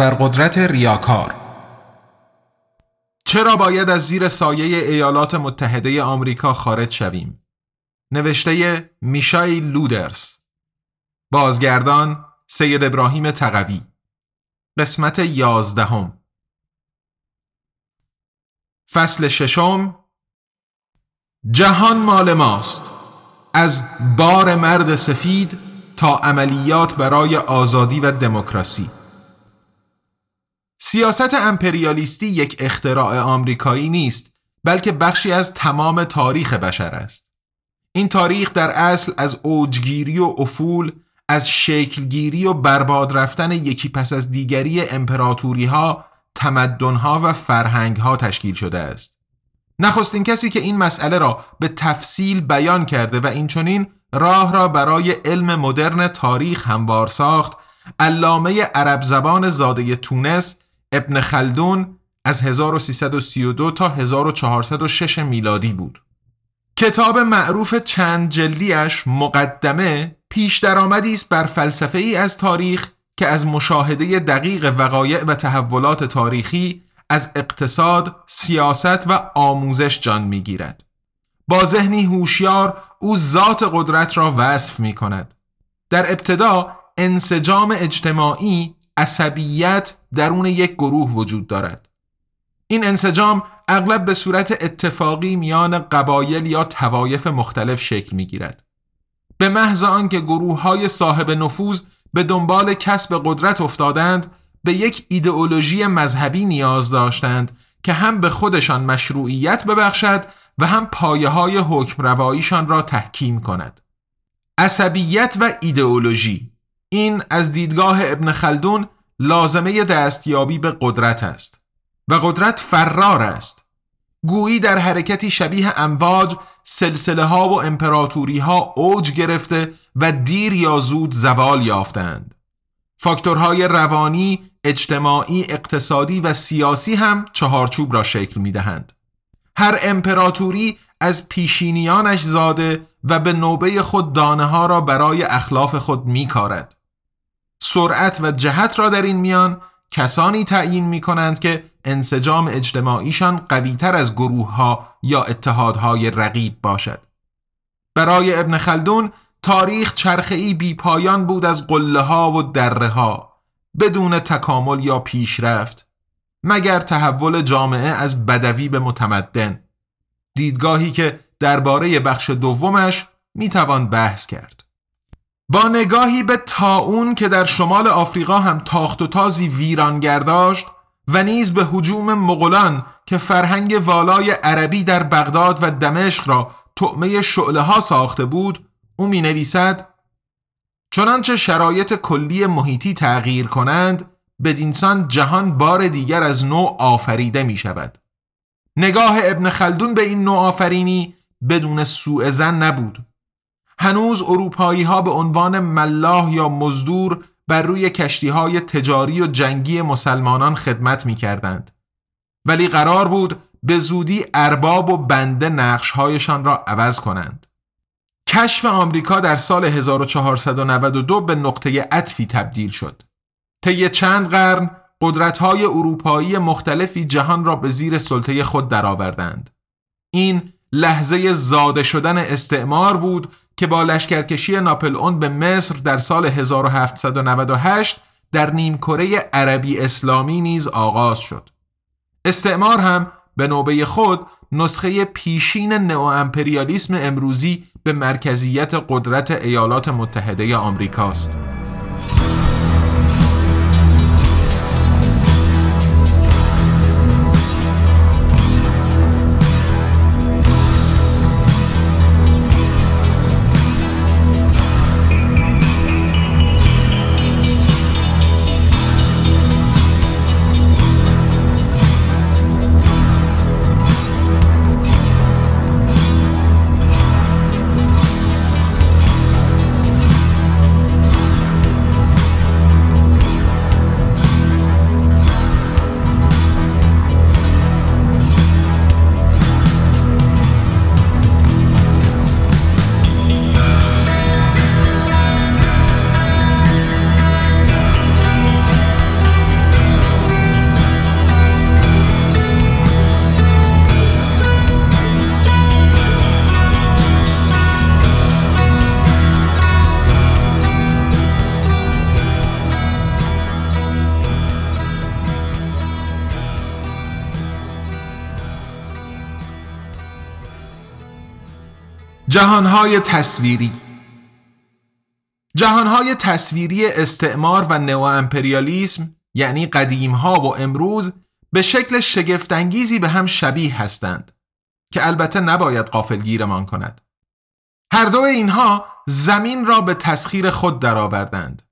ابرقدرت ریاکار. چرا باید از زیر سایه ایالات متحده آمریکا خارج شویم؟ نوشته میشای لودرس بازگردان سید ابراهیم تقوی. قسمت یازدهم. فصل ششم. جهان مال ماست. از بار مرد سفید تا عملیات برای آزادی و دموکراسی. سیاست امپریالیستی یک اختراع آمریکایی نیست بلکه بخشی از تمام تاریخ بشر است. این تاریخ در اصل از اوجگیری و افول از شکلگیری و برباد رفتن یکی پس از دیگری امپراتوری ها تمدن ها و فرهنگ ها تشکیل شده است. نخستین کسی که این مسئله را به تفصیل بیان کرده و این چنین راه را برای علم مدرن تاریخ هموار ساخت علامه عرب زبان زاده تونس ابن خلدون از 1332 تا 1406 میلادی بود. کتاب معروف چند جلدیش مقدمه پیش درآمدی است بر فلسفه ای از تاریخ که از مشاهده دقیق وقایع و تحولات تاریخی از اقتصاد، سیاست و آموزش جان می‌گیرد. با ذهنی هوشیار او ذات قدرت را وصف می کند. در ابتدا انسجام اجتماعی عصبیت درون یک گروه وجود دارد این انسجام اغلب به صورت اتفاقی میان قبایل یا توایف مختلف شکل می گیرد. به محض آنکه گروه های صاحب نفوذ به دنبال کسب قدرت افتادند به یک ایدئولوژی مذهبی نیاز داشتند که هم به خودشان مشروعیت ببخشد و هم پایه های حکم را تحکیم کند. عصبیت و ایدئولوژی این از دیدگاه ابن خلدون لازمه دستیابی به قدرت است و قدرت فرار است گویی در حرکتی شبیه امواج سلسله ها و امپراتوری ها اوج گرفته و دیر یا زود زوال یافتند فاکتورهای روانی، اجتماعی، اقتصادی و سیاسی هم چهارچوب را شکل می دهند. هر امپراتوری از پیشینیانش زاده و به نوبه خود دانه ها را برای اخلاف خود می کارد. سرعت و جهت را در این میان کسانی تعیین می کنند که انسجام اجتماعیشان قویتر از گروه ها یا اتحادهای رقیب باشد. برای ابن خلدون تاریخ چرخه‌ای بی پایان بود از قله ها و دره ها بدون تکامل یا پیشرفت مگر تحول جامعه از بدوی به متمدن دیدگاهی که درباره بخش دومش می‌توان بحث کرد. با نگاهی به تاون که در شمال آفریقا هم تاخت و تازی ویرانگر داشت و نیز به حجوم مغولان که فرهنگ والای عربی در بغداد و دمشق را طعمه شعله ها ساخته بود او می نویسد چنانچه شرایط کلی محیطی تغییر کنند بدینسان جهان بار دیگر از نوع آفریده می شود نگاه ابن خلدون به این نوع آفرینی بدون سوء زن نبود. هنوز اروپایی ها به عنوان ملاح یا مزدور بر روی کشتی های تجاری و جنگی مسلمانان خدمت می کردند. ولی قرار بود به زودی ارباب و بنده نقشهایشان را عوض کنند. کشف آمریکا در سال 1492 به نقطه عطفی تبدیل شد. طی چند قرن قدرت‌های اروپایی مختلفی جهان را به زیر سلطه خود درآوردند. این لحظه زاده شدن استعمار بود که با لشکرکشی ناپل اون به مصر در سال 1798 در نیمکره عربی اسلامی نیز آغاز شد. استعمار هم به نوبه خود نسخه پیشین نئو امپریالیسم امروزی به مرکزیت قدرت ایالات متحده آمریکاست. جهانهای تصویری. جهانهای تصویری استعمار و نو امپریالیسم یعنی قدیم ها و امروز به شکل شگفتانگیزی به هم شبیه هستند که البته نباید قافلگیرمان کند. هر دو اینها زمین را به تسخیر خود درآوردند.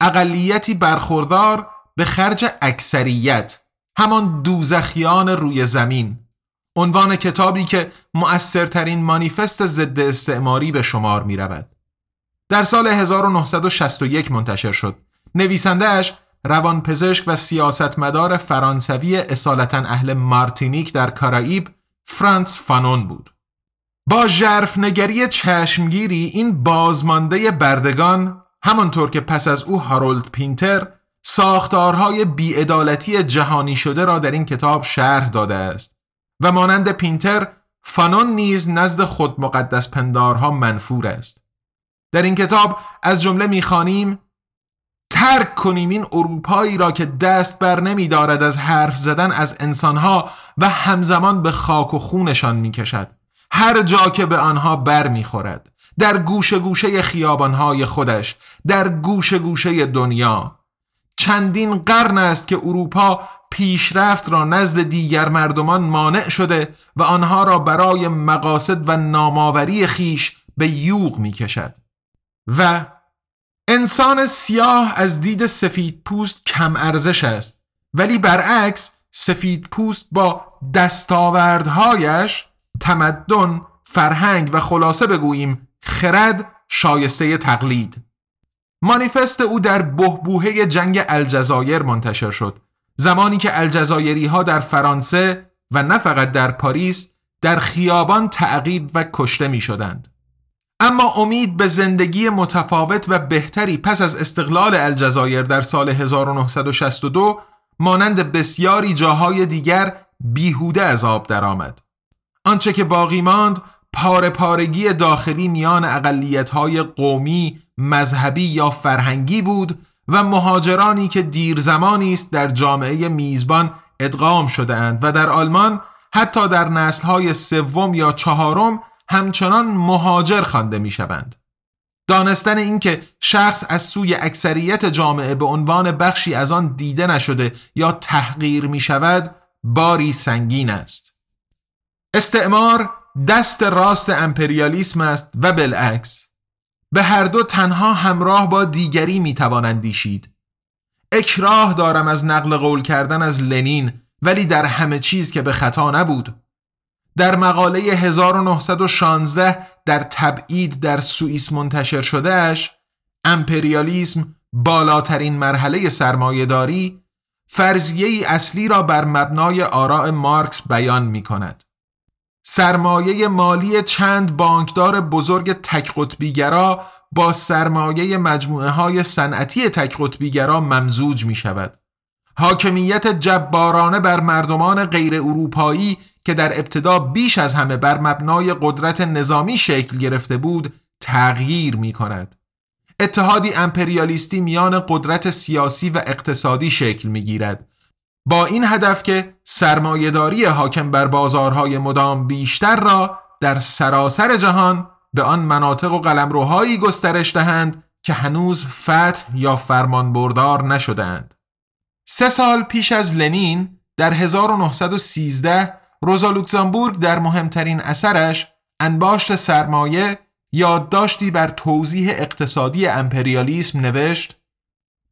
اقلیتی برخوردار به خرج اکثریت همان دوزخیان روی زمین. عنوان کتابی که مؤثرترین مانیفست ضد استعماری به شمار می رود. در سال 1961 منتشر شد. نویسندهش روانپزشک و سیاستمدار فرانسوی اصالتا اهل مارتینیک در کارائیب فرانس فانون بود. با نگری چشمگیری این بازمانده بردگان همانطور که پس از او هارولد پینتر ساختارهای بیعدالتی جهانی شده را در این کتاب شرح داده است و مانند پینتر فانون نیز نزد خود مقدس پندارها منفور است در این کتاب از جمله می‌خوانیم ترک کنیم این اروپایی را که دست بر نمی دارد از حرف زدن از انسانها و همزمان به خاک و خونشان می کشد. هر جا که به آنها بر می خورد. در گوشه گوشه خیابانهای خودش در گوشه گوشه دنیا چندین قرن است که اروپا پیشرفت را نزد دیگر مردمان مانع شده و آنها را برای مقاصد و ناماوری خیش به یوغ می کشد و انسان سیاه از دید سفید پوست کم ارزش است ولی برعکس سفید پوست با دستاوردهایش تمدن فرهنگ و خلاصه بگوییم خرد شایسته تقلید. مانیفست او در بهبوهه جنگ الجزایر منتشر شد. زمانی که الجزایری ها در فرانسه و نه فقط در پاریس در خیابان تعقیب و کشته می شدند. اما امید به زندگی متفاوت و بهتری پس از استقلال الجزایر در سال 1962 مانند بسیاری جاهای دیگر بیهوده از آب درآمد. آنچه که باقی ماند پاره پارگی داخلی میان اقلیت‌های قومی، مذهبی یا فرهنگی بود و مهاجرانی که دیر زمانی است در جامعه میزبان ادغام شده اند و در آلمان حتی در نسل‌های سوم یا چهارم همچنان مهاجر خوانده می‌شوند. دانستن اینکه شخص از سوی اکثریت جامعه به عنوان بخشی از آن دیده نشده یا تحقیر می شود باری سنگین است. استعمار دست راست امپریالیسم است و بالعکس به هر دو تنها همراه با دیگری می‌توان اندیشید اکراه دارم از نقل قول کردن از لنین ولی در همه چیز که به خطا نبود در مقاله 1916 در تبعید در سوئیس منتشر شدهش امپریالیسم بالاترین مرحله سرمایهداری فرضیه اصلی را بر مبنای آراء مارکس بیان می کند. سرمایه مالی چند بانکدار بزرگ تک قطبیگرا با سرمایه مجموعه های صنعتی تک قطبیگرا ممزوج می شود. حاکمیت جبارانه بر مردمان غیر اروپایی که در ابتدا بیش از همه بر مبنای قدرت نظامی شکل گرفته بود تغییر می کند. اتحادی امپریالیستی میان قدرت سیاسی و اقتصادی شکل می گیرد با این هدف که سرمایهداری حاکم بر بازارهای مدام بیشتر را در سراسر جهان به آن مناطق و قلمروهایی گسترش دهند که هنوز فتح یا فرمان بردار نشدند. سه سال پیش از لنین در 1913 روزا لوکزامبورگ در مهمترین اثرش انباشت سرمایه یادداشتی بر توضیح اقتصادی امپریالیسم نوشت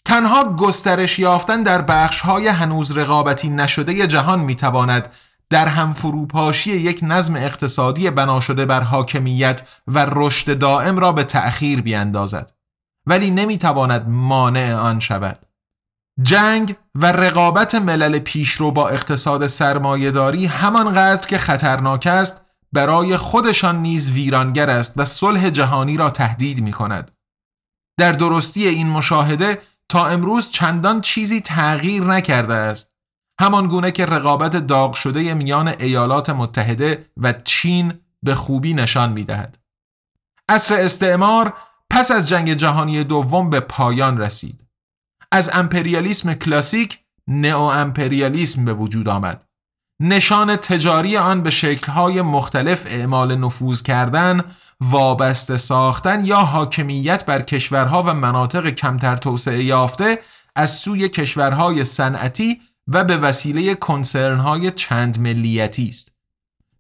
تنها گسترش یافتن در بخش های هنوز رقابتی نشده جهان می‌تواند در هم فروپاشی یک نظم اقتصادی بنا شده بر حاکمیت و رشد دائم را به تأخیر بیاندازد ولی نمی‌تواند مانع آن شود جنگ و رقابت ملل پیشرو با اقتصاد سرمایهداری همانقدر که خطرناک است برای خودشان نیز ویرانگر است و صلح جهانی را تهدید می کند. در درستی این مشاهده تا امروز چندان چیزی تغییر نکرده است همان گونه که رقابت داغ شده میان ایالات متحده و چین به خوبی نشان می دهد. اصر استعمار پس از جنگ جهانی دوم به پایان رسید. از امپریالیسم کلاسیک نئو امپریالیسم به وجود آمد. نشان تجاری آن به شکلهای مختلف اعمال نفوذ کردن، وابسته ساختن یا حاکمیت بر کشورها و مناطق کمتر توسعه یافته از سوی کشورهای صنعتی و به وسیله کنسرنهای چند ملیتی است.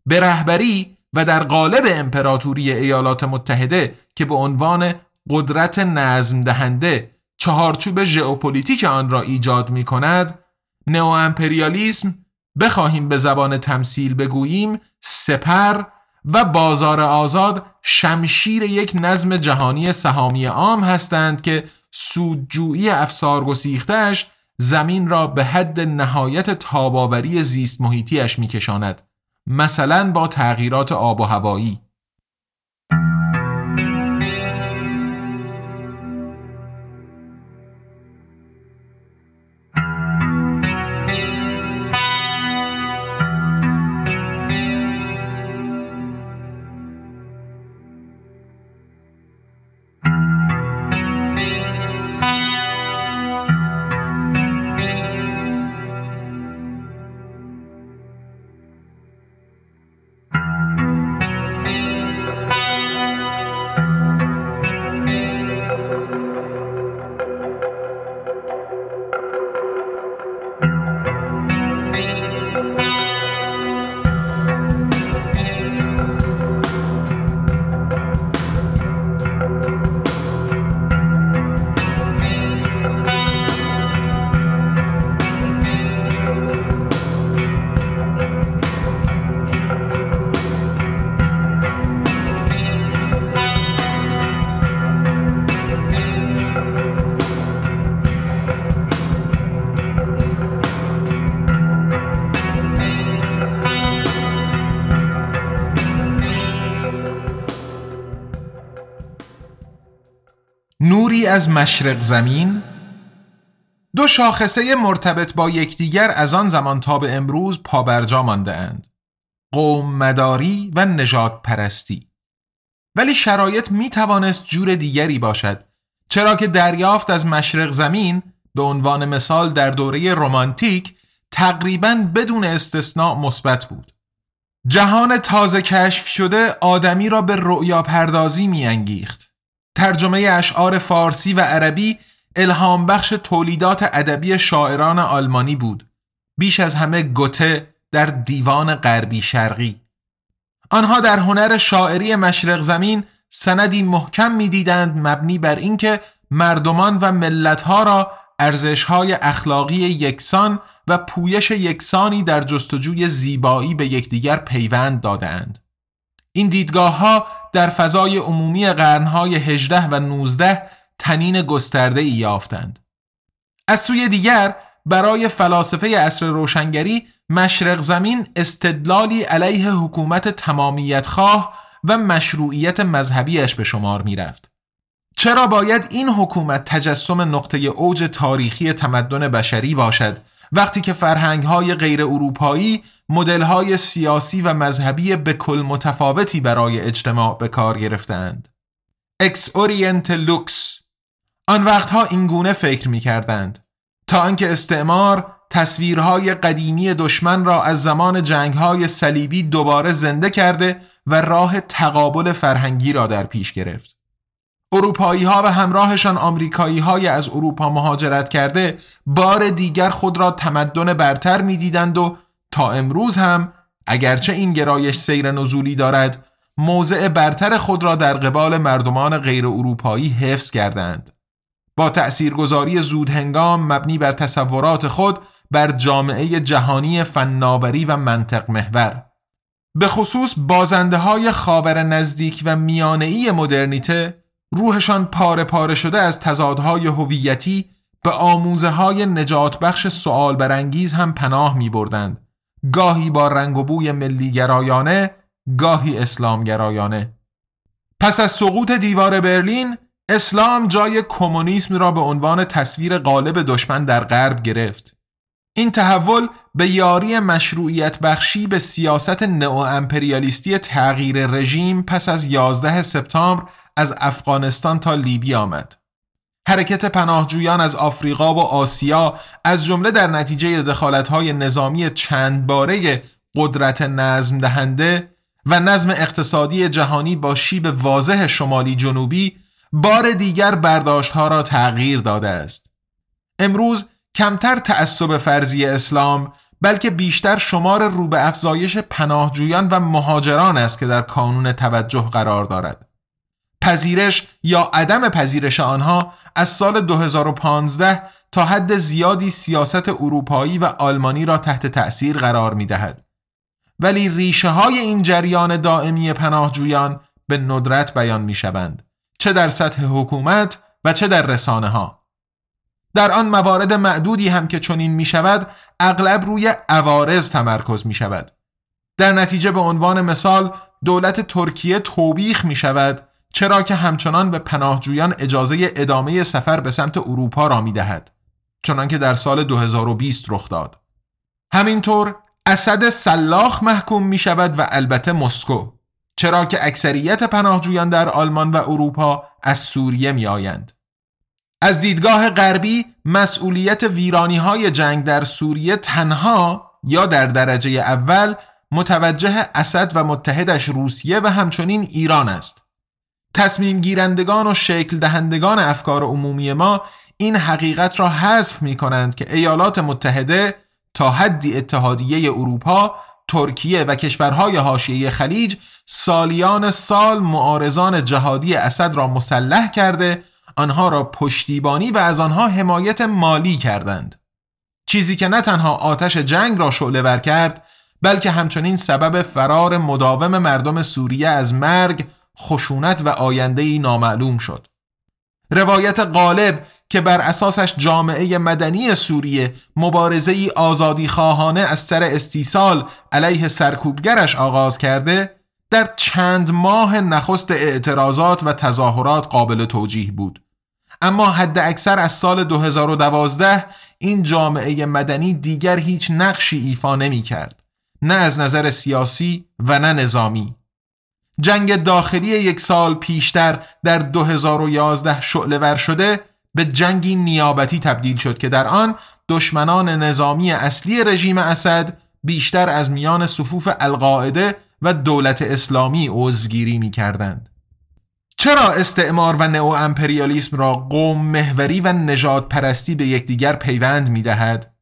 به رهبری و در قالب امپراتوری ایالات متحده که به عنوان قدرت نظم دهنده چهارچوب ژئوپلیتیک آن را ایجاد می کند نئو امپریالیسم بخواهیم به زبان تمثیل بگوییم سپر و بازار آزاد شمشیر یک نظم جهانی سهامی عام هستند که سودجویی افسار گسیختش زمین را به حد نهایت تاباوری زیست محیطیش میکشاند مثلا با تغییرات آب و هوایی. از مشرق زمین دو شاخصه مرتبط با یکدیگر از آن زمان تا به امروز پابرجا مانده اند قوم مداری و نجات پرستی. ولی شرایط می توانست جور دیگری باشد چرا که دریافت از مشرق زمین به عنوان مثال در دوره رومانتیک تقریبا بدون استثناء مثبت بود. جهان تازه کشف شده آدمی را به رؤیا پردازی می انگیخت ترجمه اشعار فارسی و عربی الهام بخش تولیدات ادبی شاعران آلمانی بود بیش از همه گوته در دیوان غربی شرقی آنها در هنر شاعری مشرق زمین سندی محکم می‌دیدند مبنی بر اینکه مردمان و ملتها را ارزشهای اخلاقی یکسان و پویش یکسانی در جستجوی زیبایی به یکدیگر پیوند دادند. این دیدگاه ها در فضای عمومی قرنهای 18 و 19 تنین گسترده ای یافتند. از سوی دیگر برای فلاسفه عصر روشنگری مشرق زمین استدلالی علیه حکومت تمامیت خواه و مشروعیت مذهبیش به شمار می رفت. چرا باید این حکومت تجسم نقطه اوج تاریخی تمدن بشری باشد وقتی که فرهنگ های غیر اروپایی مدل های سیاسی و مذهبی به کل متفاوتی برای اجتماع به کار گرفتند. Ex Oriente Lux آن وقتها این گونه فکر می کردند تا آنکه استعمار تصویرهای قدیمی دشمن را از زمان جنگهای صلیبی دوباره زنده کرده و راه تقابل فرهنگی را در پیش گرفت. اروپایی ها و همراهشان آمریکایی های از اروپا مهاجرت کرده بار دیگر خود را تمدن برتر می‌دیدند و تا امروز هم اگرچه این گرایش سیر نزولی دارد موضع برتر خود را در قبال مردمان غیر اروپایی حفظ کردند با تأثیرگذاری زود هنگام مبنی بر تصورات خود بر جامعه جهانی فناوری و منطق محور به خصوص بازنده های خاور نزدیک و میانعی مدرنیته روحشان پاره پاره شده از تضادهای هویتی به آموزه های نجات بخش سوال برانگیز هم پناه می بردند. گاهی با رنگ و بوی ملیگرایانه گاهی اسلامگرایانه پس از سقوط دیوار برلین اسلام جای کمونیسم را به عنوان تصویر غالب دشمن در غرب گرفت این تحول به یاری مشروعیت بخشی به سیاست نئو امپریالیستی تغییر رژیم پس از 11 سپتامبر از افغانستان تا لیبی آمد. حرکت پناهجویان از آفریقا و آسیا از جمله در نتیجه دخالت‌های نظامی چند باره قدرت نظم دهنده و نظم اقتصادی جهانی با شیب واضح شمالی جنوبی بار دیگر برداشتها را تغییر داده است. امروز کمتر تعصب فرضی اسلام بلکه بیشتر شمار رو به افزایش پناهجویان و مهاجران است که در کانون توجه قرار دارد. پذیرش یا عدم پذیرش آنها از سال 2015 تا حد زیادی سیاست اروپایی و آلمانی را تحت تأثیر قرار می دهد. ولی ریشه های این جریان دائمی پناهجویان به ندرت بیان می شوند چه در سطح حکومت و چه در رسانه ها. در آن موارد معدودی هم که چنین می شود اغلب روی عوارض تمرکز می شود. در نتیجه به عنوان مثال دولت ترکیه توبیخ می شود چرا که همچنان به پناهجویان اجازه ادامه سفر به سمت اروپا را می دهد. چنانکه در سال 2020 رخ داد. همینطور اسد سلاخ محکوم می شود و البته مسکو چرا که اکثریت پناهجویان در آلمان و اروپا از سوریه می آیند. از دیدگاه غربی مسئولیت ویرانی های جنگ در سوریه تنها یا در درجه اول متوجه اسد و متحدش روسیه و همچنین ایران است. تصمیم گیرندگان و شکل دهندگان افکار عمومی ما این حقیقت را حذف می کنند که ایالات متحده تا حدی اتحادیه اروپا، ترکیه و کشورهای حاشیه خلیج سالیان سال معارضان جهادی اسد را مسلح کرده آنها را پشتیبانی و از آنها حمایت مالی کردند. چیزی که نه تنها آتش جنگ را شعله ور کرد بلکه همچنین سبب فرار مداوم مردم سوریه از مرگ خشونت و آینده نامعلوم شد. روایت غالب که بر اساسش جامعه مدنی سوریه مبارزه ای آزادی خواهانه از سر استیصال علیه سرکوبگرش آغاز کرده در چند ماه نخست اعتراضات و تظاهرات قابل توجیه بود. اما حد اکثر از سال 2012 این جامعه مدنی دیگر هیچ نقشی ایفا نمی کرد نه از نظر سیاسی و نه نظامی. جنگ داخلی یک سال پیشتر در 2011 شعله شده به جنگی نیابتی تبدیل شد که در آن دشمنان نظامی اصلی رژیم اسد بیشتر از میان صفوف القاعده و دولت اسلامی عضوگیری می کردند. چرا استعمار و نئو امپریالیسم را قوم محوری و نجات پرستی به یکدیگر پیوند می دهد؟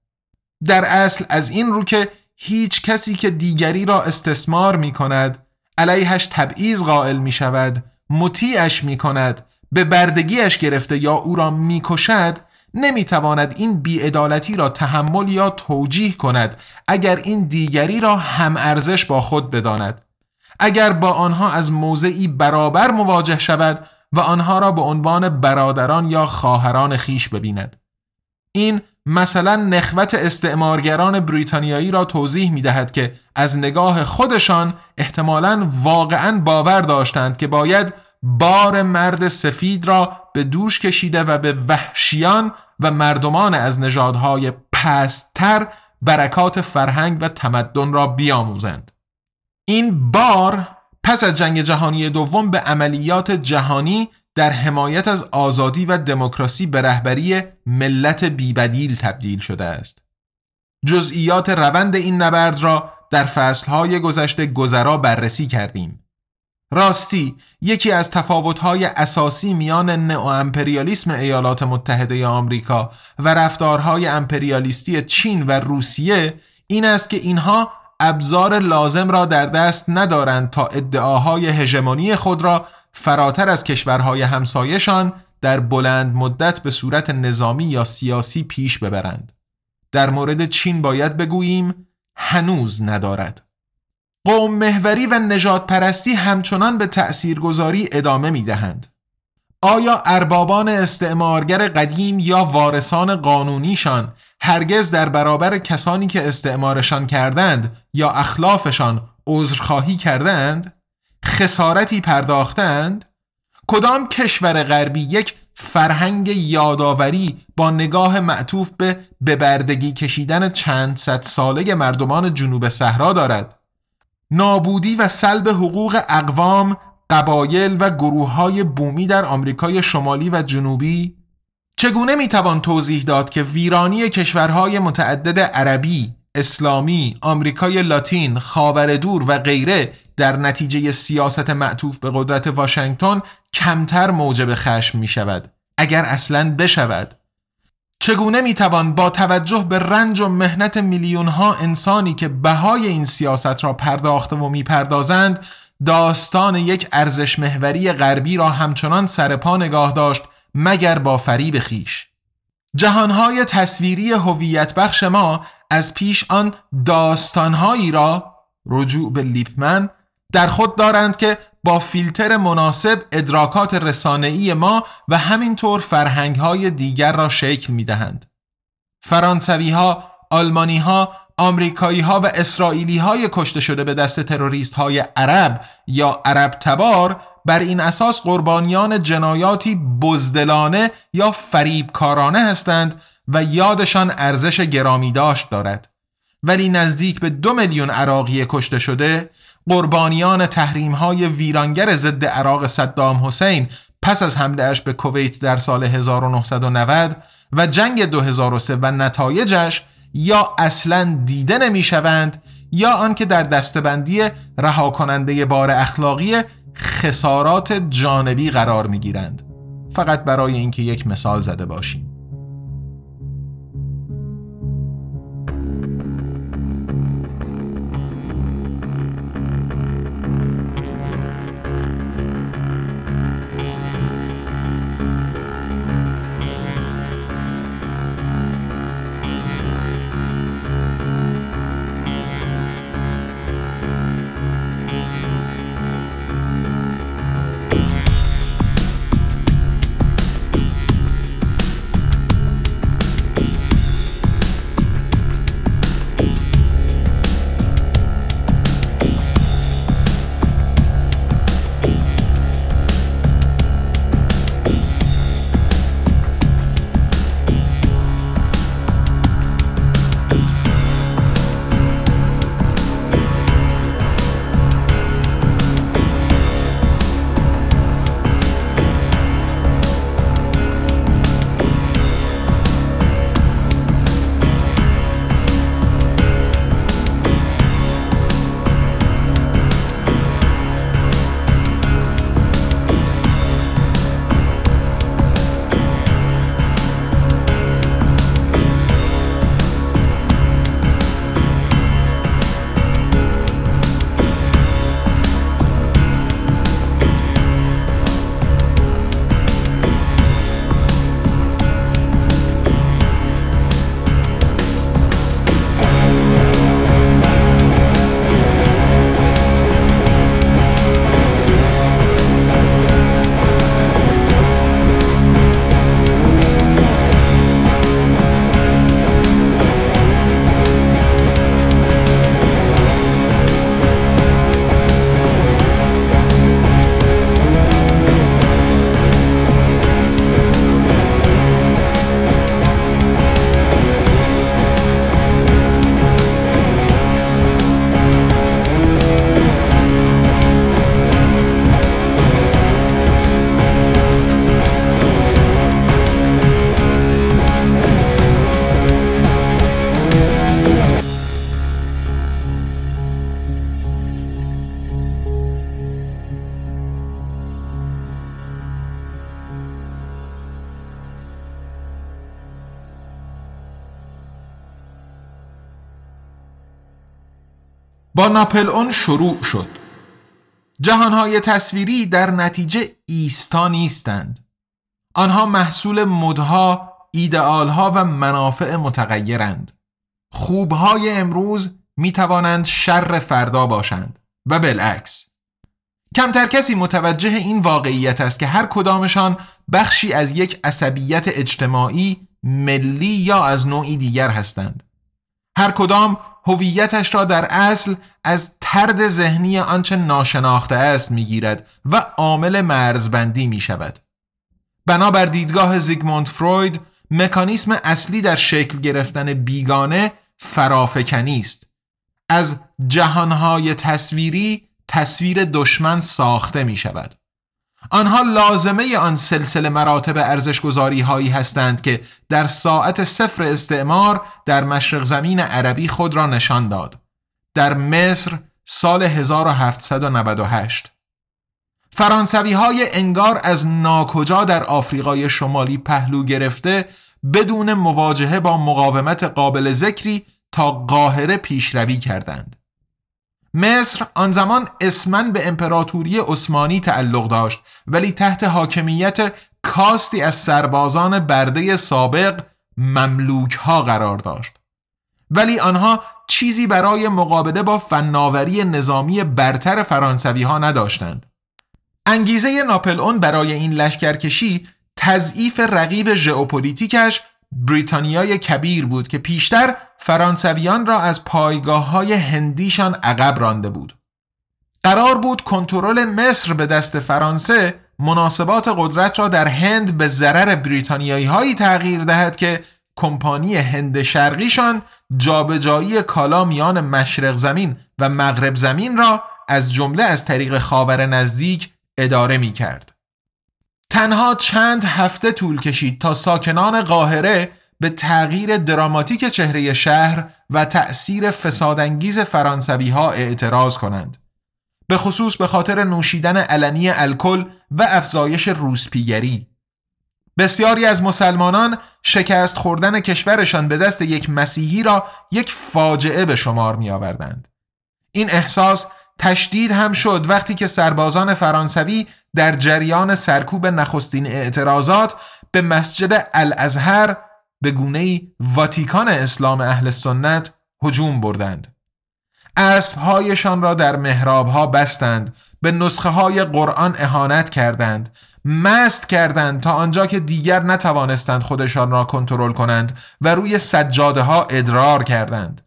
در اصل از این رو که هیچ کسی که دیگری را استثمار می کند علیهش تبعیض قائل می شود مطیعش می کند به بردگیش گرفته یا او را می‌کشد نمی‌تواند این بیعدالتی را تحمل یا توجیه کند اگر این دیگری را هم ارزش با خود بداند. اگر با آنها از موضعی برابر مواجه شود و آنها را به عنوان برادران یا خواهران خیش ببیند. این مثلا نخوت استعمارگران بریتانیایی را توضیح می دهد که از نگاه خودشان احتمالا واقعا باور داشتند که باید بار مرد سفید را به دوش کشیده و به وحشیان و مردمان از نژادهای پستر برکات فرهنگ و تمدن را بیاموزند. این بار پس از جنگ جهانی دوم به عملیات جهانی در حمایت از آزادی و دموکراسی به رهبری ملت بیبدیل تبدیل شده است. جزئیات روند این نبرد را در فصلهای گذشته گذرا بررسی کردیم. راستی یکی از تفاوت‌های اساسی میان نئو امپریالیسم ایالات متحده آمریکا و رفتارهای امپریالیستی چین و روسیه این است که اینها ابزار لازم را در دست ندارند تا ادعاهای هژمونی خود را فراتر از کشورهای همسایشان در بلند مدت به صورت نظامی یا سیاسی پیش ببرند. در مورد چین باید بگوییم هنوز ندارد. قوم محوری و نجات پرستی همچنان به تأثیرگذاری ادامه می دهند. آیا اربابان استعمارگر قدیم یا وارثان قانونیشان هرگز در برابر کسانی که استعمارشان کردند یا اخلافشان عذرخواهی کردند؟ خسارتی پرداختند؟ کدام کشور غربی یک فرهنگ یادآوری با نگاه معطوف به ببردگی کشیدن چند صد ساله مردمان جنوب صحرا دارد؟ نابودی و سلب حقوق اقوام، قبایل و گروه های بومی در آمریکای شمالی و جنوبی چگونه می‌توان توضیح داد که ویرانی کشورهای متعدد عربی، اسلامی، آمریکای لاتین، خاور دور و غیره در نتیجه سیاست معطوف به قدرت واشنگتن کمتر موجب خشم می شود اگر اصلا بشود. چگونه می‌توان با توجه به رنج و مهنت میلیون ها انسانی که بهای این سیاست را پرداخته و می‌پردازند داستان یک ارزش محوری غربی را همچنان سرپا نگاه داشت مگر با فریب خیش؟ جهانهای تصویری هویت بخش ما از پیش آن داستانهایی را رجوع به لیپمن در خود دارند که با فیلتر مناسب ادراکات رسانه‌ای ما و همینطور فرهنگهای دیگر را شکل می دهند. فرانسوی ها، آلمانی ها، آمریکایی ها و اسرائیلی های کشته شده به دست تروریست های عرب یا عرب تبار بر این اساس قربانیان جنایاتی بزدلانه یا فریبکارانه هستند و یادشان ارزش گرامی داشت دارد. ولی نزدیک به دو میلیون عراقی کشته شده قربانیان تحریم های ویرانگر ضد عراق صدام حسین پس از حملهش به کویت در سال 1990 و جنگ 2003 و نتایجش یا اصلا دیده نمی شوند یا آنکه در دستبندی رها کننده بار اخلاقی خسارات جانبی قرار می گیرند فقط برای اینکه یک مثال زده باشیم. با ناپل اون شروع شد. جهانهای تصویری در نتیجه ایستا نیستند. آنها محصول مدها، ایدئالها و منافع متغیرند. خوبهای امروز می توانند شر فردا باشند و بالعکس. کمتر کسی متوجه این واقعیت است که هر کدامشان بخشی از یک عصبیت اجتماعی ملی یا از نوعی دیگر هستند. هر کدام هویتش را در اصل از ترد ذهنی آنچه ناشناخته است می‌گیرد و عامل مرزبندی می شود. بنابر دیدگاه زیگموند فروید مکانیسم اصلی در شکل گرفتن بیگانه فرافکنی است. از جهانهای تصویری تصویر دشمن ساخته می شود. آنها لازمه آن سلسله مراتب ارزشگذاری هایی هستند که در ساعت صفر استعمار در مشرق زمین عربی خود را نشان داد. در مصر سال 1798 فرانسوی های انگار از ناکجا در آفریقای شمالی پهلو گرفته بدون مواجهه با مقاومت قابل ذکری تا قاهره پیشروی کردند. مصر آن زمان اسمن به امپراتوری عثمانی تعلق داشت ولی تحت حاکمیت کاستی از سربازان برده سابق مملوک ها قرار داشت. ولی آنها چیزی برای مقابله با فناوری نظامی برتر فرانسوی ها نداشتند. انگیزه ناپلئون برای این لشکرکشی تضعیف رقیب ژئوپلیتیکش بریتانیای کبیر بود که پیشتر فرانسویان را از پایگاه های هندیشان عقب رانده بود. قرار بود کنترل مصر به دست فرانسه مناسبات قدرت را در هند به ضرر بریتانیایی هایی تغییر دهد که کمپانی هند شرقیشان جابجایی کالا میان مشرق زمین و مغرب زمین را از جمله از طریق خاور نزدیک اداره می کرد. تنها چند هفته طول کشید تا ساکنان قاهره به تغییر دراماتیک چهره شهر و تأثیر فسادانگیز فرانسوی ها اعتراض کنند. به خصوص به خاطر نوشیدن علنی الکل و افزایش روسپیگری. بسیاری از مسلمانان شکست خوردن کشورشان به دست یک مسیحی را یک فاجعه به شمار می آوردند. این احساس تشدید هم شد وقتی که سربازان فرانسوی در جریان سرکوب نخستین اعتراضات به مسجد الازهر به گونه واتیکان اسلام اهل سنت هجوم بردند. اسبهایشان را در محرابها بستند به نسخه های قرآن اهانت کردند مست کردند تا آنجا که دیگر نتوانستند خودشان را کنترل کنند و روی سجاده ها ادرار کردند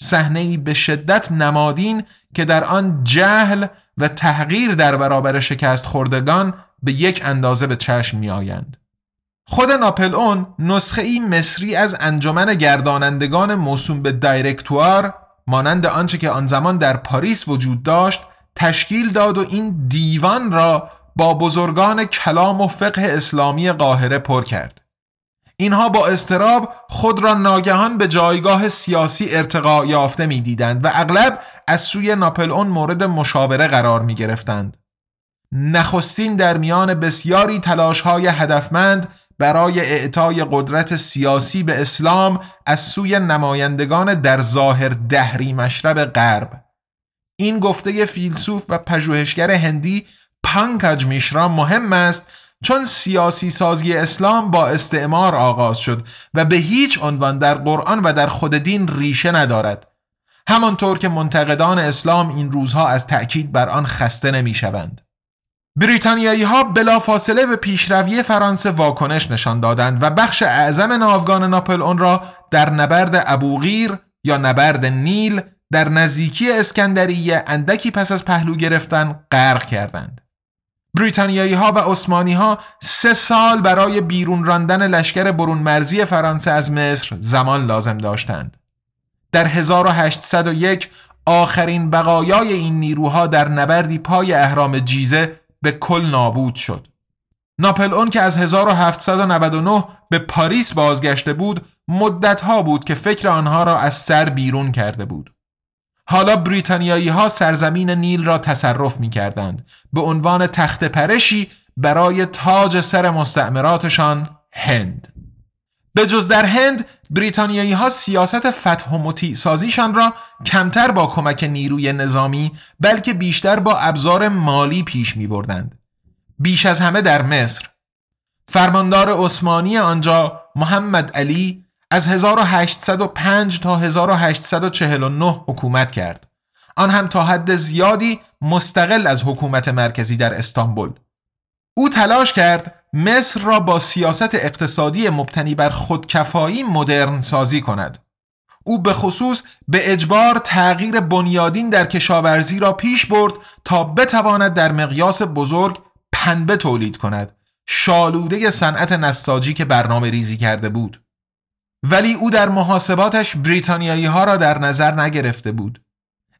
صحنه به شدت نمادین که در آن جهل و تحقیر در برابر شکست خوردگان به یک اندازه به چشم می آیند. خود ناپل اون نسخه ای مصری از انجمن گردانندگان موسوم به دایرکتوار مانند آنچه که آن زمان در پاریس وجود داشت تشکیل داد و این دیوان را با بزرگان کلام و فقه اسلامی قاهره پر کرد. اینها با استراب خود را ناگهان به جایگاه سیاسی ارتقا یافته می دیدند و اغلب از سوی ناپل اون مورد مشاوره قرار می گرفتند. نخستین در میان بسیاری تلاش های هدفمند برای اعطای قدرت سیاسی به اسلام از سوی نمایندگان در ظاهر دهری مشرب غرب این گفته فیلسوف و پژوهشگر هندی پانکاج میشرا مهم است چون سیاسی سازی اسلام با استعمار آغاز شد و به هیچ عنوان در قرآن و در خود دین ریشه ندارد همانطور که منتقدان اسلام این روزها از تأکید بر آن خسته نمی شوند. بریتانیایی ها بلا فاصله به پیشروی فرانسه واکنش نشان دادند و بخش اعظم ناوگان ناپل اون را در نبرد ابوغیر یا نبرد نیل در نزدیکی اسکندریه اندکی پس از پهلو گرفتن غرق کردند. بریتانیایی ها و عثمانی ها سه سال برای بیرون راندن لشکر برون مرزی فرانسه از مصر زمان لازم داشتند. در 1801 آخرین بقایای این نیروها در نبردی پای اهرام جیزه به کل نابود شد. ناپل اون که از 1799 به پاریس بازگشته بود مدتها بود که فکر آنها را از سر بیرون کرده بود. حالا بریتانیایی ها سرزمین نیل را تصرف می کردند به عنوان تخت پرشی برای تاج سر مستعمراتشان هند. به جز در هند بریتانیایی ها سیاست فتح و مطیع سازیشان را کمتر با کمک نیروی نظامی بلکه بیشتر با ابزار مالی پیش می بردند. بیش از همه در مصر فرماندار عثمانی آنجا محمد علی از 1805 تا 1849 حکومت کرد. آن هم تا حد زیادی مستقل از حکومت مرکزی در استانبول. او تلاش کرد مصر را با سیاست اقتصادی مبتنی بر خودکفایی مدرن سازی کند. او به خصوص به اجبار تغییر بنیادین در کشاورزی را پیش برد تا بتواند در مقیاس بزرگ پنبه تولید کند. شالوده صنعت نساجی که برنامه ریزی کرده بود. ولی او در محاسباتش بریتانیایی ها را در نظر نگرفته بود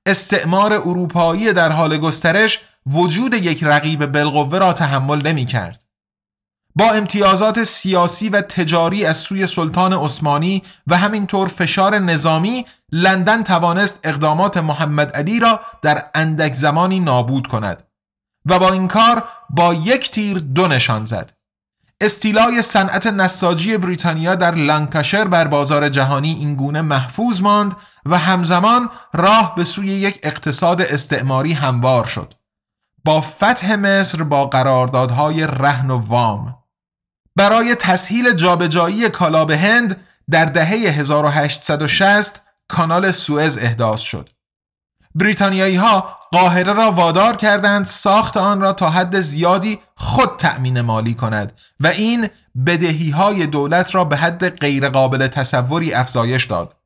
استعمار اروپایی در حال گسترش وجود یک رقیب بالقوه را تحمل نمی کرد. با امتیازات سیاسی و تجاری از سوی سلطان عثمانی و همینطور فشار نظامی لندن توانست اقدامات محمد علی را در اندک زمانی نابود کند و با این کار با یک تیر دو نشان زد استیلای صنعت نساجی بریتانیا در لانکاشر بر بازار جهانی اینگونه محفوظ ماند و همزمان راه به سوی یک اقتصاد استعماری هموار شد با فتح مصر با قراردادهای رهن و وام برای تسهیل جابجایی کالا به هند در دهه 1860 کانال سوئز احداث شد. بریتانیایی ها قاهره را وادار کردند ساخت آن را تا حد زیادی خود تأمین مالی کند و این بدهی های دولت را به حد غیرقابل تصوری افزایش داد.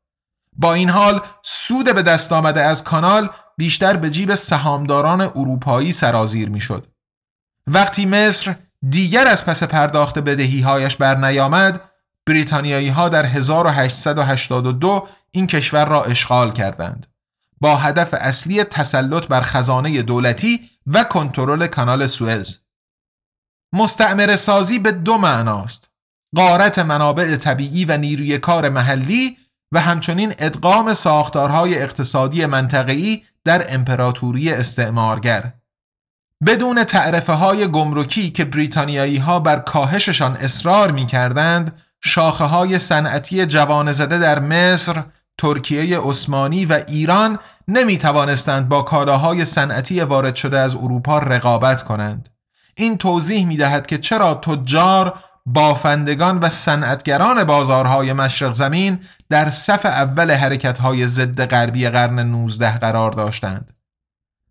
با این حال سود به دست آمده از کانال بیشتر به جیب سهامداران اروپایی سرازیر می شد. وقتی مصر دیگر از پس پرداخت بدهی هایش بر نیامد بریتانیایی ها در 1882 این کشور را اشغال کردند با هدف اصلی تسلط بر خزانه دولتی و کنترل کانال سوئز مستعمر سازی به دو معناست قارت منابع طبیعی و نیروی کار محلی و همچنین ادغام ساختارهای اقتصادی منطقه‌ای در امپراتوری استعمارگر بدون تعرفه های گمرکی که بریتانیایی ها بر کاهششان اصرار می کردند شاخه های صنعتی جوان زده در مصر، ترکیه عثمانی و ایران نمی توانستند با کالاهای صنعتی وارد شده از اروپا رقابت کنند. این توضیح می دهد که چرا تجار، بافندگان و صنعتگران بازارهای مشرق زمین در صف اول حرکتهای ضد غربی قرن 19 قرار داشتند.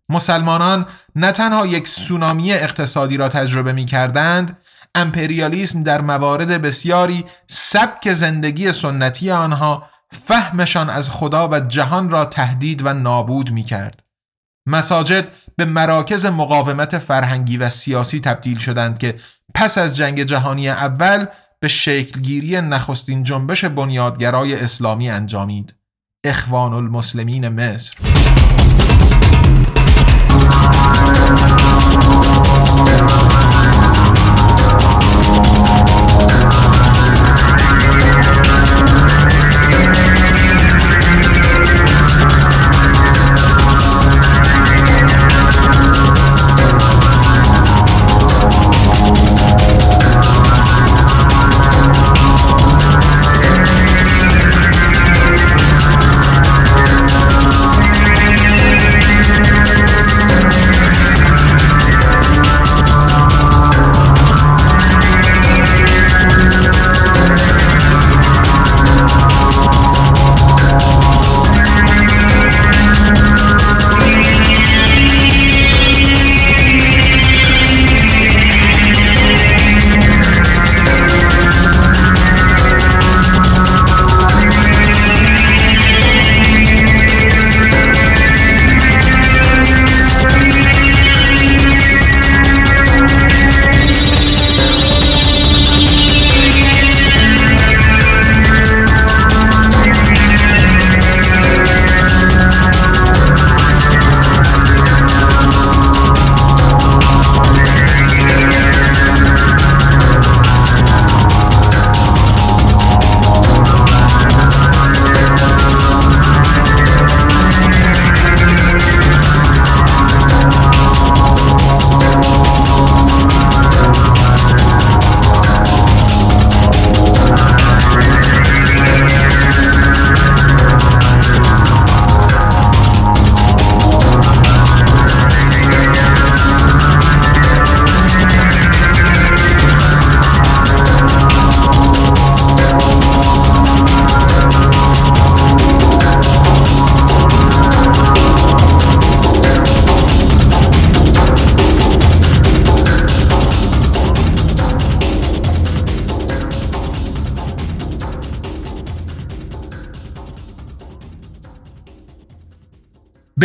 مسلمانان نه تنها یک سونامی اقتصادی را تجربه می کردند امپریالیسم در موارد بسیاری سبک زندگی سنتی آنها فهمشان از خدا و جهان را تهدید و نابود می کرد. مساجد به مراکز مقاومت فرهنگی و سیاسی تبدیل شدند که پس از جنگ جهانی اول به شکلگیری نخستین جنبش بنیادگرای اسلامی انجامید. اخوان المسلمین مصر.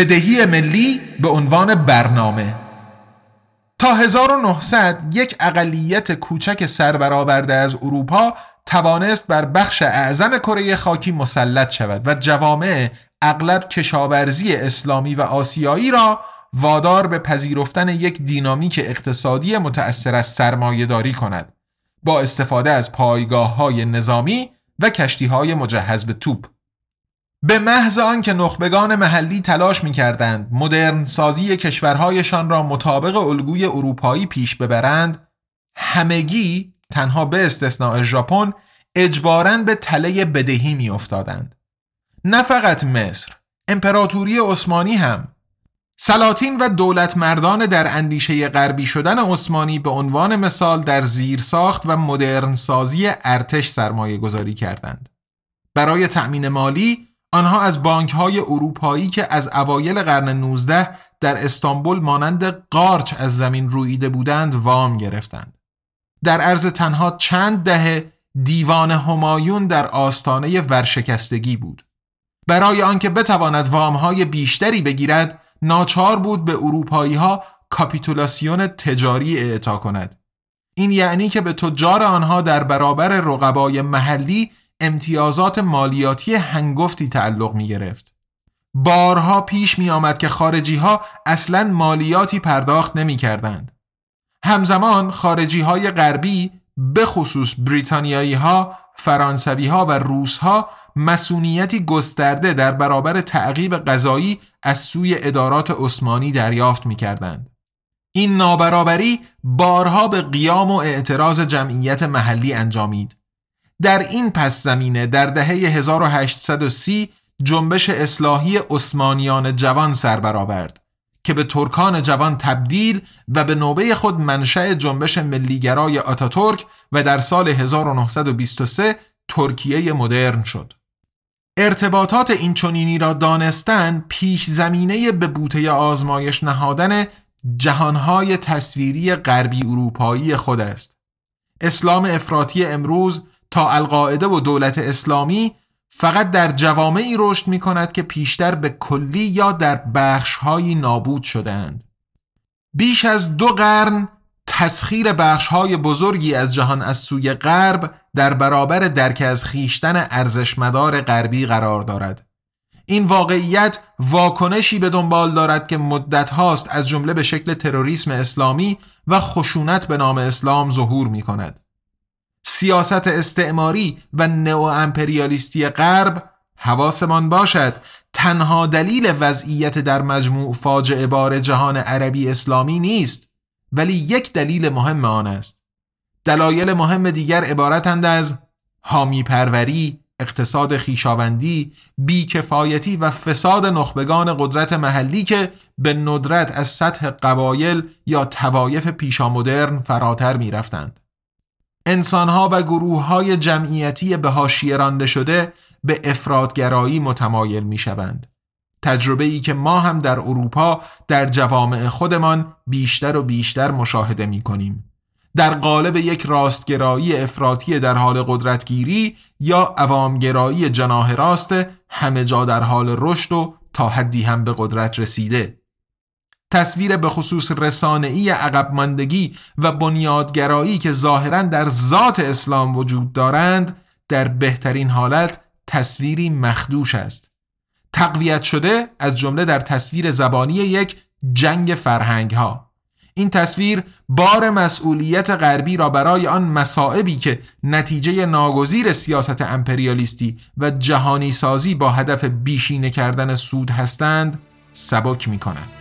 بدهی ملی به عنوان برنامه. تا 1900 یک اقلیت کوچک سربرآورده از اروپا توانست بر بخش اعظم کره خاکی مسلط شود و جوامع اغلب کشاورزی اسلامی و آسیایی را وادار به پذیرفتن یک دینامیک اقتصادی متأثر از سرمایهداری کند با استفاده از پایگاه های نظامی و کشتی های مجهز به توپ. به محض آنکه نخبگان محلی تلاش می کردند مدرن سازی کشورهایشان را مطابق الگوی اروپایی پیش ببرند همگی تنها به استثناء ژاپن اجباراً به تله بدهی می افتادند. نه فقط مصر امپراتوری عثمانی هم سلاطین و دولت مردان در اندیشه غربی شدن عثمانی به عنوان مثال در زیرساخت و مدرن سازی ارتش سرمایه گذاری کردند. برای تأمین مالی آنها از بانک های اروپایی که از اوایل قرن 19 در استانبول مانند قارچ از زمین رویده بودند وام گرفتند. در عرض تنها چند دهه دیوان همایون در آستانه ورشکستگی بود. برای آنکه بتواند وامهای بیشتری بگیرد ناچار بود به اروپایی ها کاپیتولاسیون تجاری اعطا کند. این یعنی که به تجار آنها در برابر رقبای محلی امتیازات مالیاتی هنگفتی تعلق می گرفت. بارها پیش می آمد که خارجی ها اصلا مالیاتی پرداخت نمی کردند. همزمان خارجی های غربی به خصوص بریتانیایی ها، فرانسوی ها و روس ها مسئولیتی گسترده در برابر تعقیب غذایی از سوی ادارات عثمانی دریافت می کردند. این نابرابری بارها به قیام و اعتراض جمعیت محلی انجامید. در این پس زمینه در دهه 1830 جنبش اصلاحی عثمانیان جوان سر برآورد که به ترکان جوان تبدیل و به نوبه خود منشأ جنبش ملیگرای آتاتورک و در سال 1923 ترکیه مدرن شد. ارتباطات این چنینی را دانستن پیش زمینه به بوته آزمایش نهادن جهانهای تصویری غربی اروپایی خود است. اسلام افراطی امروز تا القاعده و دولت اسلامی فقط در جوامعی رشد می کند که پیشتر به کلی یا در بخشهایی نابود شدهاند. بیش از دو قرن تسخیر بخشهای بزرگی از جهان از سوی غرب در برابر درک از خیشتن ارزشمدار غربی قرار دارد. این واقعیت واکنشی به دنبال دارد که مدت هاست از جمله به شکل تروریسم اسلامی و خشونت به نام اسلام ظهور می کند. سیاست استعماری و نئو امپریالیستی غرب حواسمان باشد تنها دلیل وضعیت در مجموع فاجعه بار جهان عربی اسلامی نیست ولی یک دلیل مهم آن است دلایل مهم دیگر عبارتند از حامی پروری اقتصاد خیشاوندی بیکفایتی و فساد نخبگان قدرت محلی که به ندرت از سطح قبایل یا توایف پیشامدرن فراتر می رفتند. انسانها و گروه های جمعیتی به هاشیه رانده شده به افرادگرایی متمایل می شوند. تجربه ای که ما هم در اروپا در جوامع خودمان بیشتر و بیشتر مشاهده می کنیم. در قالب یک راستگرایی افراطی در حال قدرتگیری یا عوامگرایی جناه راست همه جا در حال رشد و تا حدی هم به قدرت رسیده. تصویر به خصوص رسانه‌ای عقب ماندگی و بنیادگرایی که ظاهرا در ذات اسلام وجود دارند در بهترین حالت تصویری مخدوش است تقویت شده از جمله در تصویر زبانی یک جنگ فرهنگ ها این تصویر بار مسئولیت غربی را برای آن مصائبی که نتیجه ناگزیر سیاست امپریالیستی و جهانی سازی با هدف بیشینه کردن سود هستند سبک می کند.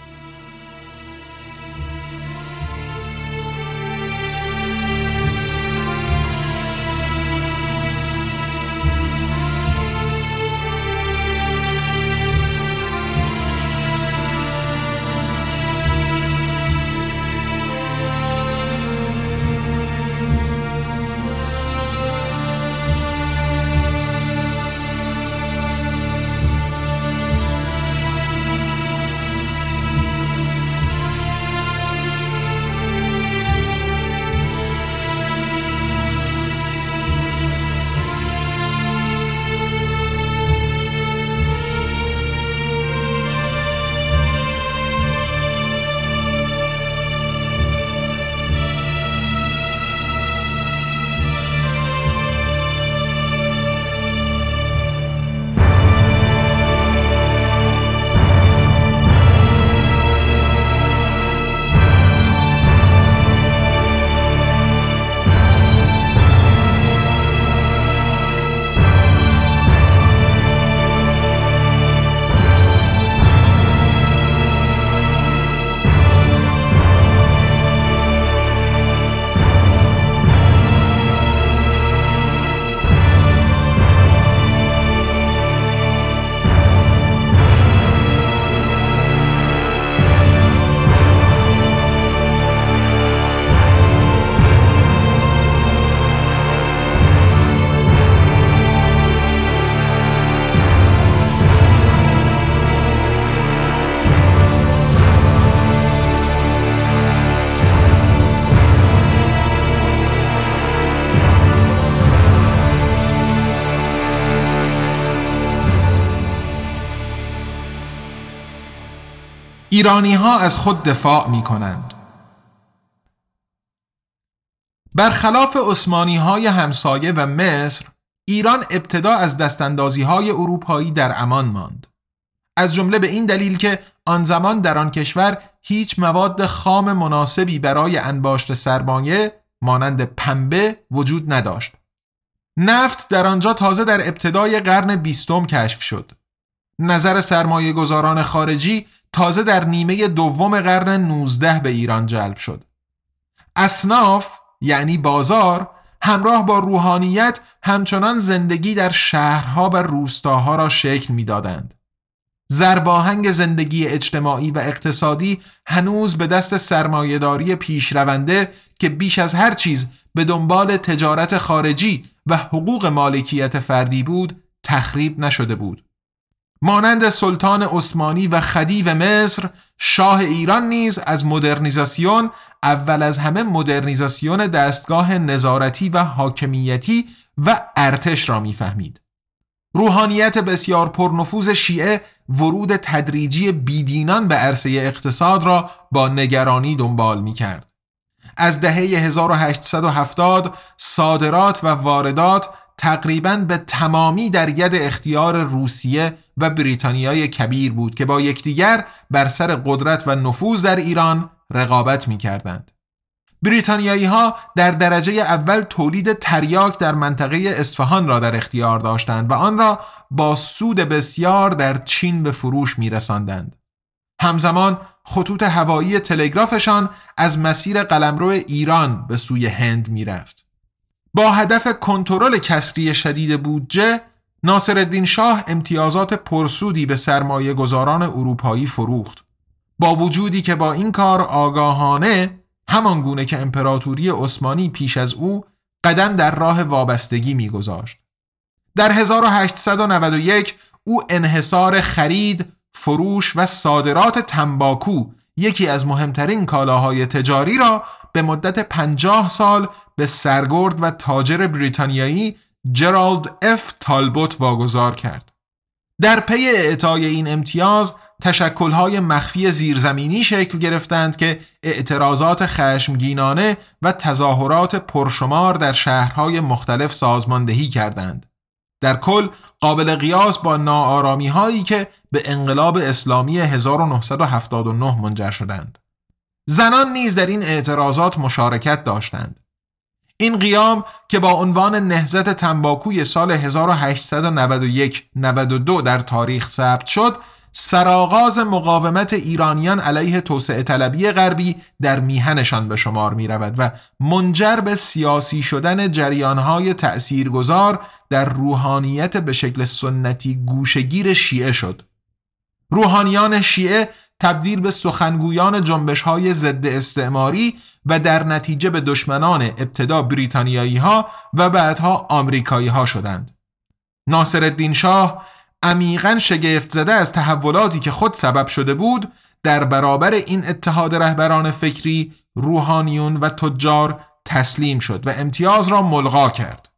ایرانی ها از خود دفاع می کنند برخلاف عثمانی های همسایه و مصر ایران ابتدا از دستاندازی های اروپایی در امان ماند. از جمله به این دلیل که آن زمان در آن کشور هیچ مواد خام مناسبی برای انباشت سرمایه مانند پنبه وجود نداشت. نفت در آنجا تازه در ابتدای قرن بیستم کشف شد. نظر سرمایه گذاران خارجی تازه در نیمه دوم قرن 19 به ایران جلب شد اصناف یعنی بازار همراه با روحانیت همچنان زندگی در شهرها و روستاها را شکل می‌دادند. زرباهنگ زندگی اجتماعی و اقتصادی هنوز به دست سرمایهداری پیشرونده که بیش از هر چیز به دنبال تجارت خارجی و حقوق مالکیت فردی بود تخریب نشده بود. مانند سلطان عثمانی و خدیو مصر شاه ایران نیز از مدرنیزاسیون اول از همه مدرنیزاسیون دستگاه نظارتی و حاکمیتی و ارتش را می‌فهمید. روحانیت بسیار پرنفوذ شیعه ورود تدریجی بیدینان به عرصه اقتصاد را با نگرانی دنبال می کرد. از دهه 1870 صادرات و واردات تقریبا به تمامی در ید اختیار روسیه و بریتانیای کبیر بود که با یکدیگر بر سر قدرت و نفوذ در ایران رقابت می کردند. بریتانیایی ها در درجه اول تولید تریاک در منطقه اصفهان را در اختیار داشتند و آن را با سود بسیار در چین به فروش می رساندند. همزمان خطوط هوایی تلگرافشان از مسیر قلمرو ایران به سوی هند می رفت. با هدف کنترل کسری شدید بودجه ناصرالدین شاه امتیازات پرسودی به سرمایه گذاران اروپایی فروخت با وجودی که با این کار آگاهانه همان گونه که امپراتوری عثمانی پیش از او قدم در راه وابستگی میگذاشت. در 1891 او انحصار خرید، فروش و صادرات تنباکو یکی از مهمترین کالاهای تجاری را به مدت پنجاه سال به سرگرد و تاجر بریتانیایی جرالد اف تالبوت واگذار کرد. در پی اعطای این امتیاز تشکلهای مخفی زیرزمینی شکل گرفتند که اعتراضات خشمگینانه و تظاهرات پرشمار در شهرهای مختلف سازماندهی کردند. در کل قابل قیاس با ناآرامی هایی که به انقلاب اسلامی 1979 منجر شدند. زنان نیز در این اعتراضات مشارکت داشتند. این قیام که با عنوان نهزت تنباکوی سال 1891-92 در تاریخ ثبت شد سرآغاز مقاومت ایرانیان علیه توسعه طلبی غربی در میهنشان به شمار می رود و منجر به سیاسی شدن جریانهای تأثیرگذار در روحانیت به شکل سنتی گوشگیر شیعه شد. روحانیان شیعه تبدیل به سخنگویان جنبش های ضد استعماری و در نتیجه به دشمنان ابتدا بریتانیایی ها و بعدها آمریکایی ها شدند. ناصر الدین شاه عمیقا شگفت زده از تحولاتی که خود سبب شده بود در برابر این اتحاد رهبران فکری روحانیون و تجار تسلیم شد و امتیاز را ملغا کرد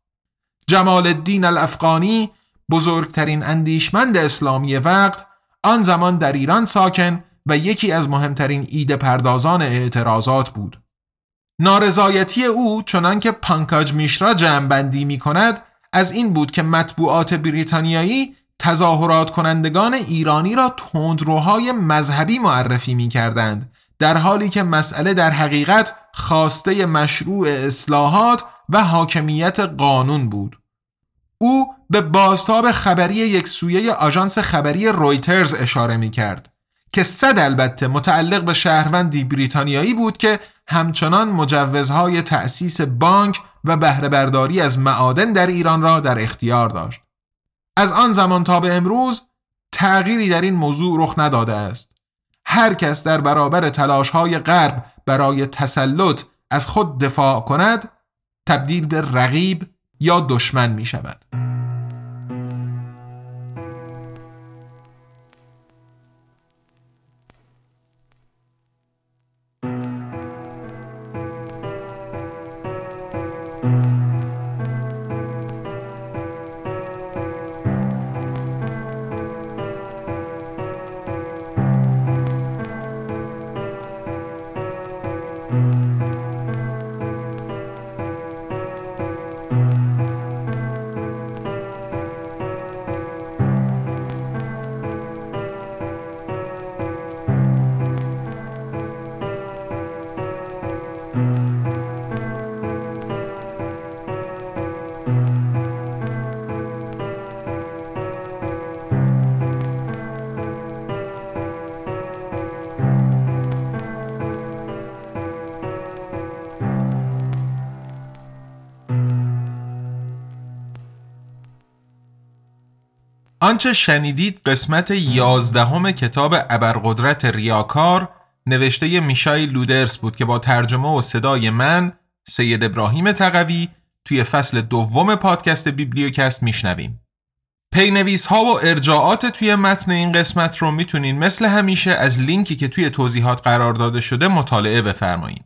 جمال الدین الافغانی بزرگترین اندیشمند اسلامی وقت آن زمان در ایران ساکن و یکی از مهمترین ایده پردازان اعتراضات بود. نارضایتی او چنانکه پانکاج میشرا جمعبندی می کند از این بود که مطبوعات بریتانیایی تظاهرات کنندگان ایرانی را تندروهای مذهبی معرفی می کردند در حالی که مسئله در حقیقت خواسته مشروع اصلاحات و حاکمیت قانون بود. او به بازتاب خبری یک سویه آژانس خبری رویترز اشاره می کرد که صد البته متعلق به شهروندی بریتانیایی بود که همچنان مجوزهای تأسیس بانک و بهرهبرداری از معادن در ایران را در اختیار داشت. از آن زمان تا به امروز تغییری در این موضوع رخ نداده است. هر کس در برابر تلاش های غرب برای تسلط از خود دفاع کند تبدیل به رقیب یا دشمن می شود. آنچه شنیدید قسمت یازدهم کتاب ابرقدرت ریاکار نوشته میشائیل لودرس بود که با ترجمه و صدای من سید ابراهیم تقوی توی فصل دوم پادکست بیبلیوکست میشنویم. پی‌نویس ها و ارجاعات توی متن این قسمت رو می‌تونین مثل همیشه از لینکی که توی توضیحات قرار داده شده مطالعه بفرمایید.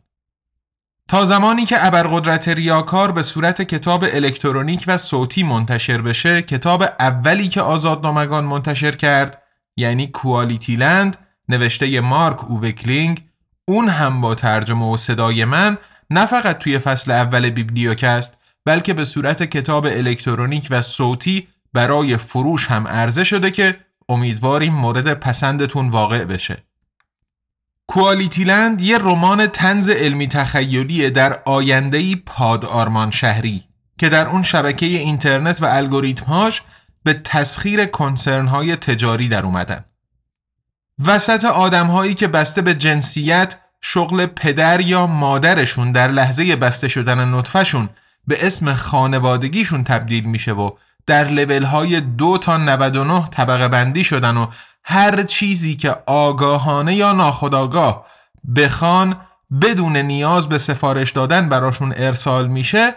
تا زمانی که ابرقدرت ریاکار به صورت کتاب الکترونیک و صوتی منتشر بشه کتاب اولی که آزادنامگان منتشر کرد یعنی کوالیتی لند نوشته مارک اووه کلینگ اون هم با ترجمه و صدای من نه فقط توی فصل اول بیبلیوکست بلکه به صورت کتاب الکترونیک و صوتی برای فروش هم عرضه شده که امیدواریم مورد پسندتون واقع بشه. کوالیتیلند یه رمان طنز علمی تخیلی در آیندهی پاد آرمان شهری که در اون شبکه اینترنت و الگوریتمهاش به تسخیر کنسرن تجاری در اومدن. وسط آدم که بسته به جنسیت شغل پدر یا مادرشون در لحظه بسته شدن نطفهشون به اسم خانوادگیشون تبدیل میشه و در لول های دو تا 99 طبقه بندی شدن و هر چیزی که آگاهانه یا ناخداگاه بخوان بدون نیاز به سفارش دادن براشون ارسال میشه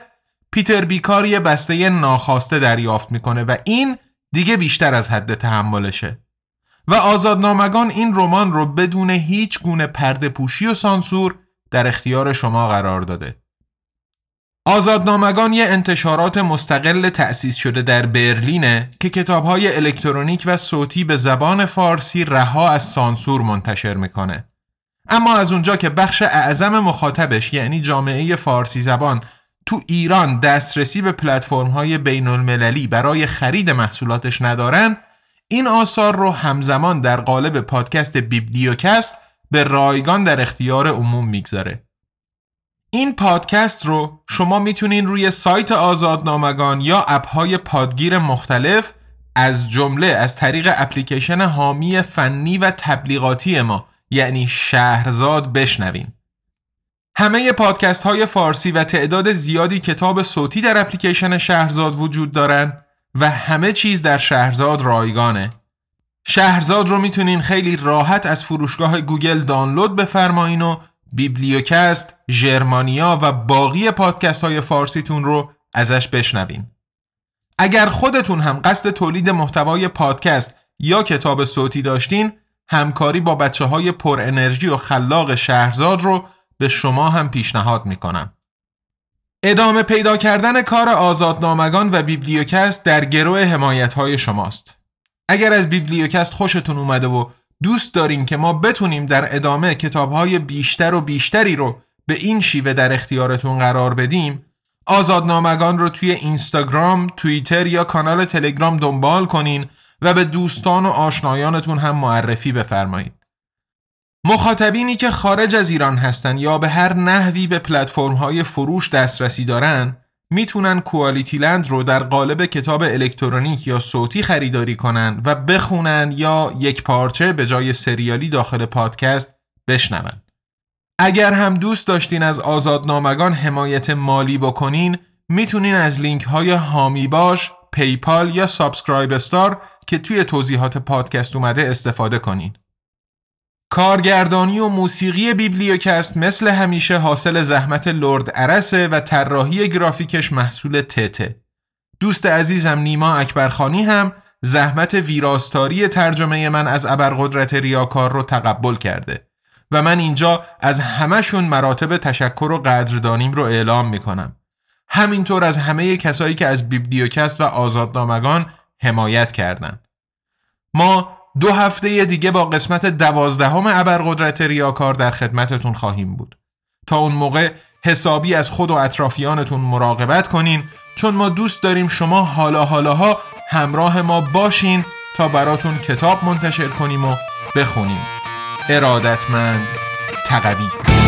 پیتر بیکار یه بسته ناخواسته دریافت می‌کنه و این دیگه بیشتر از حد تحملشه. و آزادنامگان این رمان رو بدون هیچ گونه پرده پوشی و سانسور در اختیار شما قرار داده. آزادنامگان یه انتشارات مستقل تأسیس شده در برلینه که کتابهای الکترونیک و صوتی به زبان فارسی رها از سانسور منتشر می‌کنه. اما از اونجا که بخش اعظم مخاطبش یعنی جامعه فارسی زبان تو ایران دسترسی به پلتفرم های بین المللی برای خرید محصولاتش ندارن این آثار رو همزمان در قالب پادکست بیبلیوکست به رایگان در اختیار عموم می‌گذاره. این پادکست رو شما می‌تونین روی سایت آزادنامگان یا اپهای پادگیر مختلف از جمله از طریق اپلیکیشن حامی فنی و تبلیغاتی ما یعنی شهرزاد بشنوین. همه پادکست های فارسی و تعداد زیادی کتاب صوتی در اپلیکیشن شهرزاد وجود دارن و همه چیز در شهرزاد رایگانه. شهرزاد رو می‌تونین خیلی راحت از فروشگاه گوگل دانلود بفرمایین و بیبلیوکست، ژرمانیا و باقی پادکست های فارسیتون رو ازش بشنوین. اگر خودتون هم قصد تولید محتوای پادکست یا کتاب صوتی داشتین، همکاری با بچه های پر انرژی و خلاق شهرزاد رو به شما هم پیشنهاد می‌کنم. ادامه پیدا کردن کار آزادنامگان و بیبلیوکست در گروه حمایت های شماست. اگر از بیبلیوکست خوشتون اومده و دوست داریم که ما بتونیم در ادامه کتابهای بیشتر و بیشتری رو به این شیوه در اختیارتون قرار بدیم آزادنامگان رو توی اینستاگرام، توییتر یا کانال تلگرام دنبال کنین و به دوستان و آشنایانتون هم معرفی بفرمایید. مخاطبینی که خارج از ایران هستن یا به هر نحوی به پلتفرم های فروش دسترسی دارن می‌تونن کوالیتی لند رو در قالب کتاب الکترونیک یا صوتی خریداری کنن و بخونن یا یک پارچه به جای سریالی داخل پادکست بشنون. اگر هم دوست داشتین از آزادنامگان حمایت مالی بکنین می‌تونین از لینک های حامی باش، PayPal یا SubscribeStar که توی توضیحات پادکست اومده استفاده کنین. کارگردانی و موسیقی بیبلیوکست مثل همیشه حاصل زحمت لرد عرسه و طراحی گرافیکش محصول تته. دوست عزیزم نیما اکبرخانی هم زحمت ویراستاری ترجمه من از ابرقدرت ریاکار رو تقبل کرده و من اینجا از همهشون مراتب تشکر و قدردانیم رو اعلام می‌کنم. همینطور از همه کسایی که از بیبلیوکست و آزادنامگان حمایت کردند. ما دو هفته دیگه با قسمت دوازدهم ابرقدرت ریاکار در خدمتتون خواهیم بود. تا اون موقع حسابی از خود و اطرافیانتون مراقبت کنین چون ما دوست داریم شما حالا حالاها همراه ما باشین تا براتون کتاب منتشر کنیم و بخونیم. ارادتمند تقوی.